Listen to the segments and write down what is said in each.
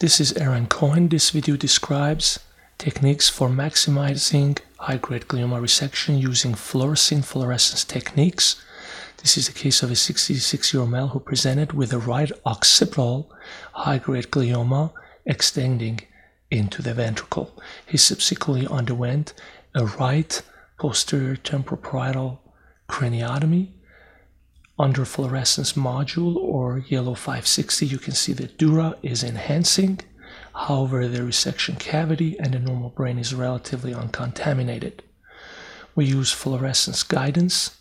This is Aaron Cohen. This video describes techniques for maximizing high-grade glioma resection using fluorescein fluorescence techniques. This is a case of a 66-year-old male who presented with a right occipital high-grade glioma extending into the ventricle. He subsequently underwent a right posterior temporoparietal craniotomy under fluorescence module or yellow 560 you can see that dura is enhancing. However the resection cavity and the normal brain is relatively uncontaminated. We use fluorescence guidance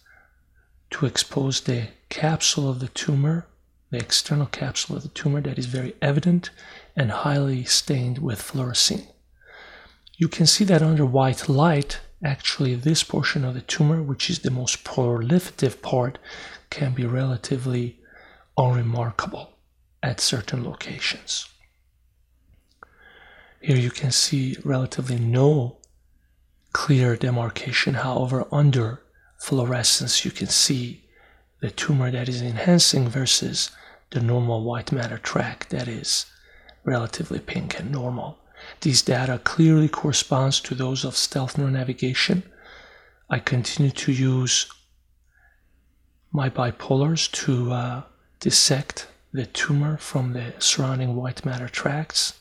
to expose the capsule of the tumor the external capsule of the tumor that is very evident and highly stained with fluorescein. You can see that under white light actually this portion of the tumor which is the most proliferative part can be relatively unremarkable at certain locations. Here you can see relatively no clear demarcation. However, under fluorescence, you can see the tumor that is enhancing versus the normal white matter tract that is relatively pink and normal. These data clearly corresponds to those of stealth neuronavigation. I continue to use my bipolars to uh, dissect the tumor from the surrounding white matter tracts.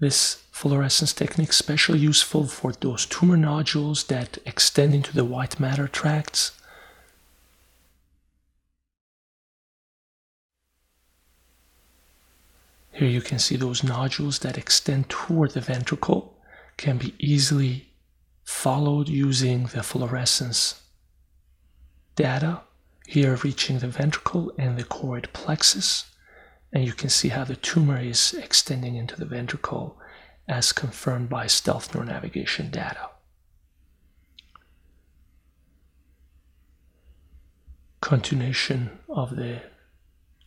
This fluorescence technique is especially useful for those tumor nodules that extend into the white matter tracts. Here you can see those nodules that extend toward the ventricle can be easily followed using the fluorescence data here reaching the ventricle and the choroid plexus and you can see how the tumor is extending into the ventricle as confirmed by stealth neuronavigation data. Continuation of the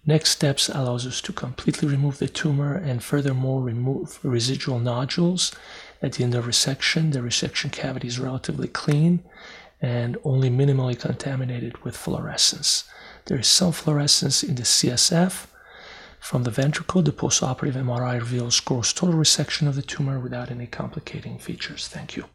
next steps allows us to completely remove the tumor and furthermore remove residual nodules at the end of resection, the resection cavity is relatively clean and only minimally contaminated with fluorescence. There is some fluorescence in the CSF. From the ventricle, the postoperative MRI reveals gross total resection of the tumor without any complicating features. Thank you.